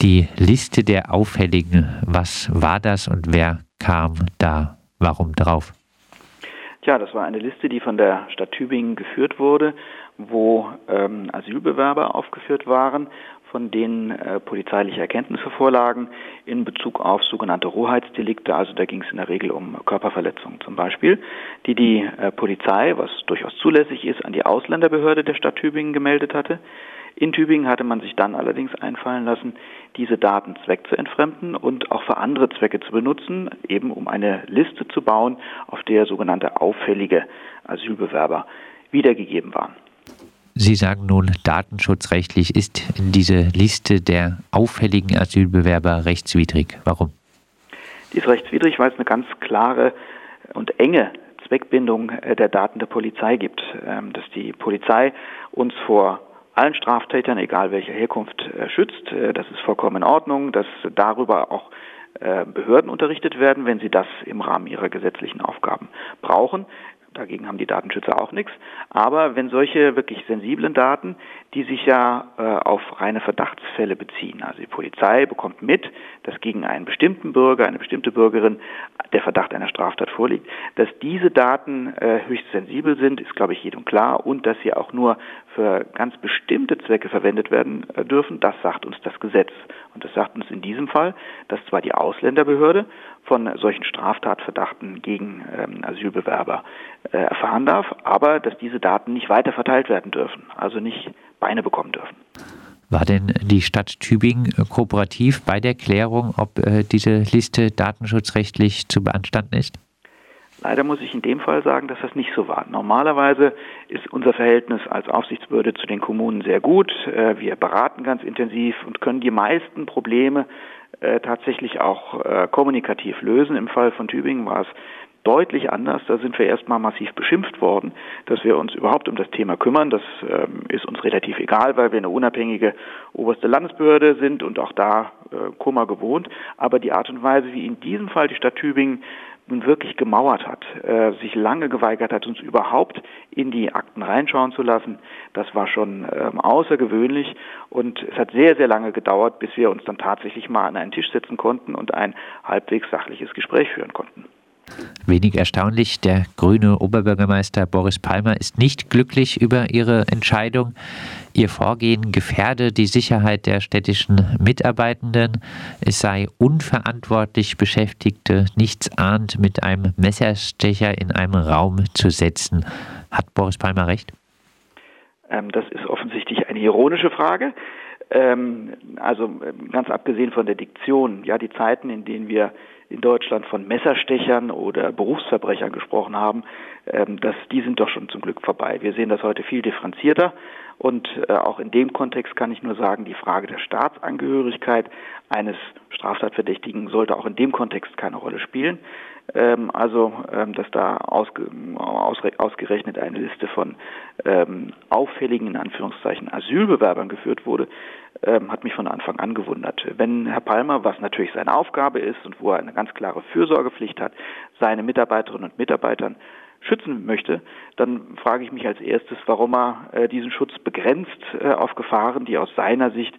Die Liste der Auffälligen, was war das und wer kam da warum drauf? Tja, das war eine Liste, die von der Stadt Tübingen geführt wurde, wo ähm, Asylbewerber aufgeführt waren, von denen äh, polizeiliche Erkenntnisse vorlagen in Bezug auf sogenannte Rohheitsdelikte. Also da ging es in der Regel um Körperverletzungen zum Beispiel, die die äh, Polizei, was durchaus zulässig ist, an die Ausländerbehörde der Stadt Tübingen gemeldet hatte. In Tübingen hatte man sich dann allerdings einfallen lassen, diese Daten zweckzuentfremden und auch für andere Zwecke zu benutzen, eben um eine Liste zu bauen, auf der sogenannte auffällige Asylbewerber wiedergegeben waren. Sie sagen nun, datenschutzrechtlich ist diese Liste der auffälligen Asylbewerber rechtswidrig. Warum? Die ist rechtswidrig, weil es eine ganz klare und enge Zweckbindung äh, der Daten der Polizei gibt, ähm, dass die Polizei uns vor allen Straftätern, egal welcher Herkunft, äh, schützt. Äh, das ist vollkommen in Ordnung, dass darüber auch Behörden unterrichtet werden, wenn sie das im Rahmen ihrer gesetzlichen Aufgaben brauchen. Dagegen haben die Datenschützer auch nichts. Aber wenn solche wirklich sensiblen Daten, die sich ja äh, auf reine Verdachtsfälle beziehen, also die Polizei bekommt mit, dass gegen einen bestimmten Bürger, eine bestimmte Bürgerin der Verdacht einer Straftat vorliegt, dass diese Daten äh, höchst sensibel sind, ist, glaube ich, jedem klar und dass sie auch nur für ganz bestimmte Zwecke verwendet werden äh, dürfen, das sagt uns das Gesetz. Und das sagt uns in diesem Fall, dass zwar die Ausländerbehörde von solchen Straftatverdachten gegen ähm, Asylbewerber äh, erfahren darf, aber dass diese Daten nicht weiter verteilt werden dürfen, also nicht Beine bekommen dürfen. War denn die Stadt Tübingen kooperativ bei der Klärung, ob äh, diese Liste datenschutzrechtlich zu beanstanden ist? Leider muss ich in dem Fall sagen, dass das nicht so war. Normalerweise ist unser Verhältnis als Aufsichtsbehörde zu den Kommunen sehr gut. Äh, wir beraten ganz intensiv und können die meisten Probleme äh, tatsächlich auch äh, kommunikativ lösen. Im Fall von Tübingen war es deutlich anders. Da sind wir erstmal massiv beschimpft worden, dass wir uns überhaupt um das Thema kümmern. Das ähm, ist uns relativ egal, weil wir eine unabhängige oberste Landesbehörde sind und auch da Kummer gewohnt. Aber die Art und Weise, wie in diesem Fall die Stadt Tübingen nun wirklich gemauert hat, äh, sich lange geweigert hat, uns überhaupt in die Akten reinschauen zu lassen, das war schon ähm, außergewöhnlich und es hat sehr, sehr lange gedauert, bis wir uns dann tatsächlich mal an einen Tisch setzen konnten und ein halbwegs sachliches Gespräch führen konnten. Wenig erstaunlich, der grüne Oberbürgermeister Boris Palmer ist nicht glücklich über ihre Entscheidung. Ihr Vorgehen gefährde die Sicherheit der städtischen Mitarbeitenden. Es sei unverantwortlich, Beschäftigte nichts ahnt mit einem Messerstecher in einem Raum zu setzen. Hat Boris Palmer recht? Ähm, das ist offensichtlich eine ironische Frage. Ähm, also ähm, ganz abgesehen von der Diktion, ja, die Zeiten, in denen wir in Deutschland von Messerstechern oder Berufsverbrechern gesprochen haben, ähm, das, die sind doch schon zum Glück vorbei. Wir sehen das heute viel differenzierter und äh, auch in dem Kontext kann ich nur sagen, die Frage der Staatsangehörigkeit eines Straftatverdächtigen sollte auch in dem Kontext keine Rolle spielen. Ähm, also, ähm, dass da ausge, ausgerechnet eine Liste von ähm, auffälligen, in Anführungszeichen, Asylbewerbern geführt wurde, ähm, hat mich von Anfang an gewundert. Wenn Herr Palmer, was natürlich seine Aufgabe ist und wo er eine ganz klare Fürsorgepflicht hat, seine Mitarbeiterinnen und Mitarbeitern schützen möchte, dann frage ich mich als erstes, warum er äh, diesen Schutz begrenzt äh, auf Gefahren, die aus seiner Sicht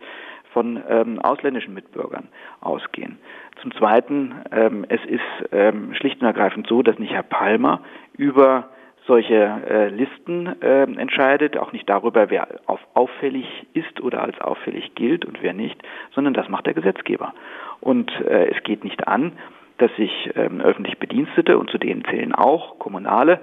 von ähm, ausländischen Mitbürgern ausgehen. Zum Zweiten, ähm, es ist ähm, schlicht und ergreifend so, dass nicht Herr Palmer über solche äh, Listen äh, entscheidet, auch nicht darüber, wer auf auffällig ist oder als auffällig gilt und wer nicht, sondern das macht der Gesetzgeber. Und äh, es geht nicht an, dass sich ähm, öffentlich Bedienstete, und zu denen zählen auch kommunale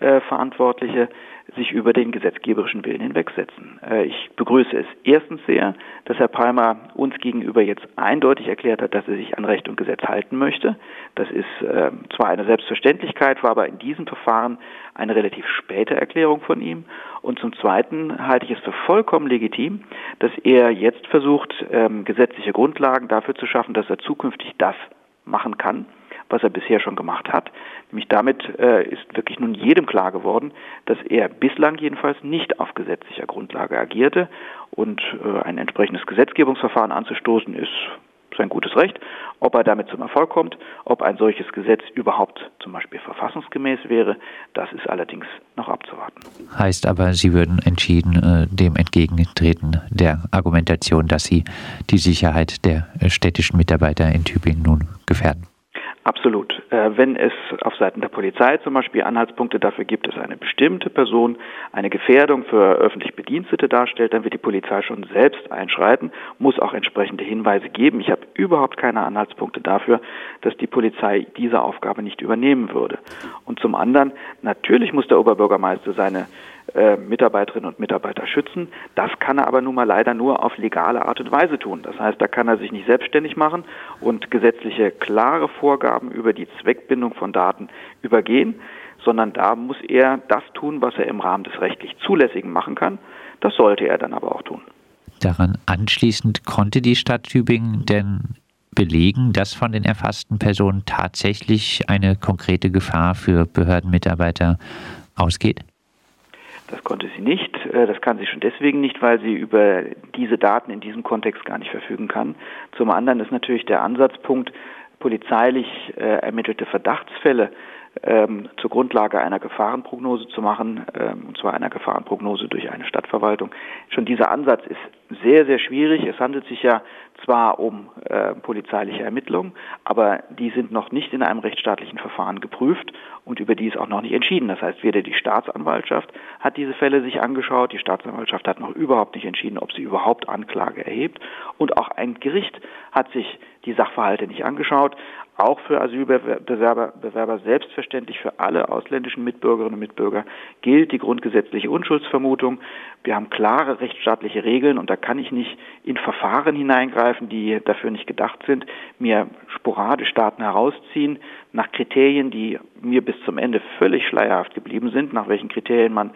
äh, Verantwortliche, sich über den gesetzgeberischen Willen hinwegsetzen. Äh, ich begrüße es erstens sehr, dass Herr Palmer uns gegenüber jetzt eindeutig erklärt hat, dass er sich an Recht und Gesetz halten möchte. Das ist äh, zwar eine Selbstverständlichkeit, war aber in diesem Verfahren eine relativ späte Erklärung von ihm. Und zum Zweiten halte ich es für vollkommen legitim, dass er jetzt versucht, ähm, gesetzliche Grundlagen dafür zu schaffen, dass er zukünftig das machen kann, was er bisher schon gemacht hat. Nämlich damit äh, ist wirklich nun jedem klar geworden, dass er bislang jedenfalls nicht auf gesetzlicher Grundlage agierte und äh, ein entsprechendes Gesetzgebungsverfahren anzustoßen ist sein gutes Recht. Ob er damit zum Erfolg kommt, ob ein solches Gesetz überhaupt zum Beispiel verfassungsgemäß wäre, das ist allerdings noch abzuwarten. Heißt aber, Sie würden entschieden äh, dem entgegentreten, der Argumentation, dass Sie die Sicherheit der städtischen Mitarbeiter in Tübingen nun gefährden. Absolut. Äh, wenn es auf Seiten der Polizei zum Beispiel Anhaltspunkte dafür gibt, dass eine bestimmte Person eine Gefährdung für öffentlich Bedienstete darstellt, dann wird die Polizei schon selbst einschreiten, muss auch entsprechende Hinweise geben. Ich habe überhaupt keine Anhaltspunkte dafür, dass die Polizei diese Aufgabe nicht übernehmen würde. Und zum anderen, natürlich muss der Oberbürgermeister seine äh, Mitarbeiterinnen und Mitarbeiter schützen. Das kann er aber nun mal leider nur auf legale Art und Weise tun. Das heißt, da kann er sich nicht selbstständig machen und gesetzliche klare Vorgaben über die Zweckbindung von Daten übergehen, sondern da muss er das tun, was er im Rahmen des rechtlich Zulässigen machen kann. Das sollte er dann aber auch tun. Daran anschließend konnte die Stadt Tübingen denn belegen, dass von den erfassten Personen tatsächlich eine konkrete Gefahr für Behördenmitarbeiter ausgeht? Das konnte sie nicht. Äh, das kann sie schon deswegen nicht, weil sie über diese Daten in diesem Kontext gar nicht verfügen kann. Zum anderen ist natürlich der Ansatzpunkt, polizeilich äh, ermittelte Verdachtsfälle ähm, zur Grundlage einer Gefahrenprognose zu machen, ähm, und zwar einer Gefahrenprognose durch eine Stadtverwaltung. Schon dieser Ansatz ist sehr, sehr schwierig. Es handelt sich ja zwar um äh, polizeiliche Ermittlungen, aber die sind noch nicht in einem rechtsstaatlichen Verfahren geprüft und über die ist auch noch nicht entschieden. Das heißt, weder die Staatsanwaltschaft hat diese Fälle sich angeschaut, die Staatsanwaltschaft hat noch überhaupt nicht entschieden, ob sie überhaupt Anklage erhebt und auch ein Gericht hat sich die Sachverhalte nicht angeschaut auch für Asylbewerber Bewerber selbstverständlich für alle ausländischen Mitbürgerinnen und Mitbürger gilt die grundgesetzliche Unschuldsvermutung. Wir haben klare rechtsstaatliche Regeln und da kann ich nicht in Verfahren hineingreifen, die dafür nicht gedacht sind, mir sporadisch Daten herausziehen nach Kriterien, die mir bis zum Ende völlig schleierhaft geblieben sind, nach welchen Kriterien man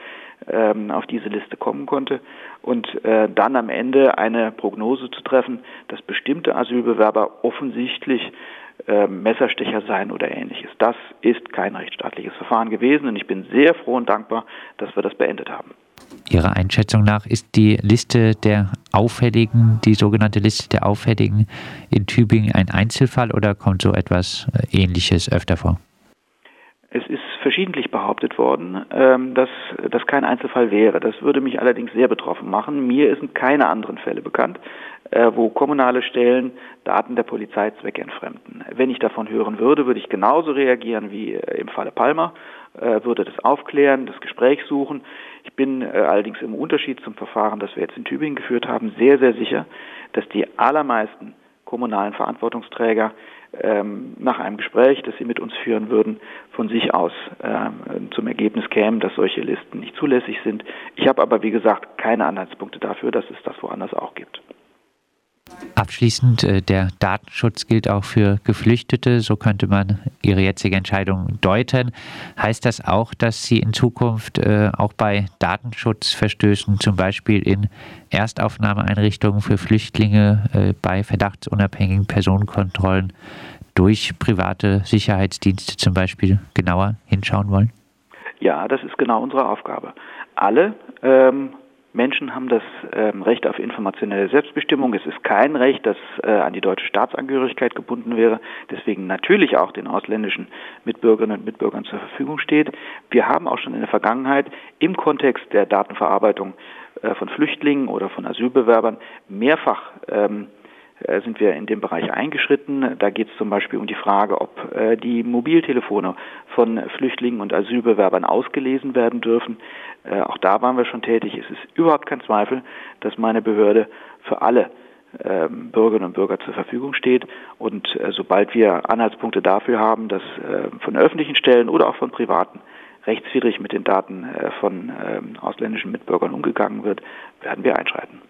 ähm, auf diese Liste kommen konnte und äh, dann am Ende eine Prognose zu treffen, dass bestimmte Asylbewerber offensichtlich äh, Messerstecher sein oder ähnliches. Das ist kein rechtsstaatliches Verfahren gewesen und ich bin sehr froh und dankbar, dass wir das beendet haben. Ihrer Einschätzung nach ist die Liste der Auffälligen, die sogenannte Liste der Auffälligen in Tübingen ein Einzelfall oder kommt so etwas äh, Ähnliches öfter vor? Es ist verschiedentlich behauptet worden, ähm, dass das kein Einzelfall wäre. Das würde mich allerdings sehr betroffen machen. Mir sind keine anderen Fälle bekannt, wo kommunale Stellen Daten der Polizei zweckentfremden. Wenn ich davon hören würde, würde ich genauso reagieren wie äh, im Falle Palmer, äh, würde das aufklären, das Gespräch suchen. Ich bin allerdings im Unterschied zum Verfahren, das wir jetzt in Tübingen geführt haben, sehr, sehr sicher, dass die allermeisten kommunalen Verantwortungsträger ähm, nach einem Gespräch, das Sie mit uns führen würden, von sich aus ähm, zum Ergebnis kämen, dass solche Listen nicht zulässig sind. Ich habe aber, wie gesagt, keine Anhaltspunkte dafür, dass es das woanders auch gibt. Abschließend, äh, der Datenschutz gilt auch für Geflüchtete, so könnte man Ihre jetzige Entscheidung deuten. Heißt das auch, dass Sie in Zukunft äh, auch bei Datenschutzverstößen, zum Beispiel in Erstaufnahmeeinrichtungen für Flüchtlinge, äh, bei verdachtsunabhängigen Personenkontrollen durch private Sicherheitsdienste zum Beispiel genauer hinschauen wollen? Ja, das ist genau unsere Aufgabe. Alle ähm, Menschen haben das ähm, Recht auf informationelle Selbstbestimmung. Es ist kein Recht, das äh, an die deutsche Staatsangehörigkeit gebunden wäre, deswegen natürlich auch den ausländischen Mitbürgerinnen und Mitbürgern zur Verfügung steht. Wir haben auch schon in der Vergangenheit im Kontext der Datenverarbeitung äh, von Flüchtlingen oder von Asylbewerbern mehrfach ähm, äh, sind wir in dem Bereich eingeschritten. Da geht es zum Beispiel um die Frage, ob äh, die Mobiltelefone von Flüchtlingen und Asylbewerbern ausgelesen werden dürfen. Äh, auch da waren wir schon tätig. Es ist überhaupt kein Zweifel, dass meine Behörde für alle ähm, Bürgerinnen und Bürger zur Verfügung steht. Und sobald wir Anhaltspunkte dafür haben, dass von öffentlichen Stellen oder auch von privaten rechtswidrig mit den Daten von ähm, ausländischen Mitbürgern umgegangen wird, werden wir einschreiten.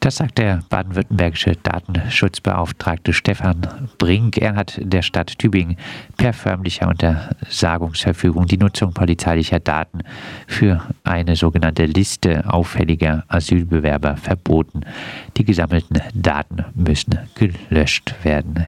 Das sagt der baden-württembergische Datenschutzbeauftragte Stefan Brink. Er hat der Stadt Tübingen per förmlicher Untersagungsverfügung die Nutzung polizeilicher Daten für eine sogenannte Liste auffälliger Asylbewerber verboten. Die gesammelten Daten müssen gelöscht werden.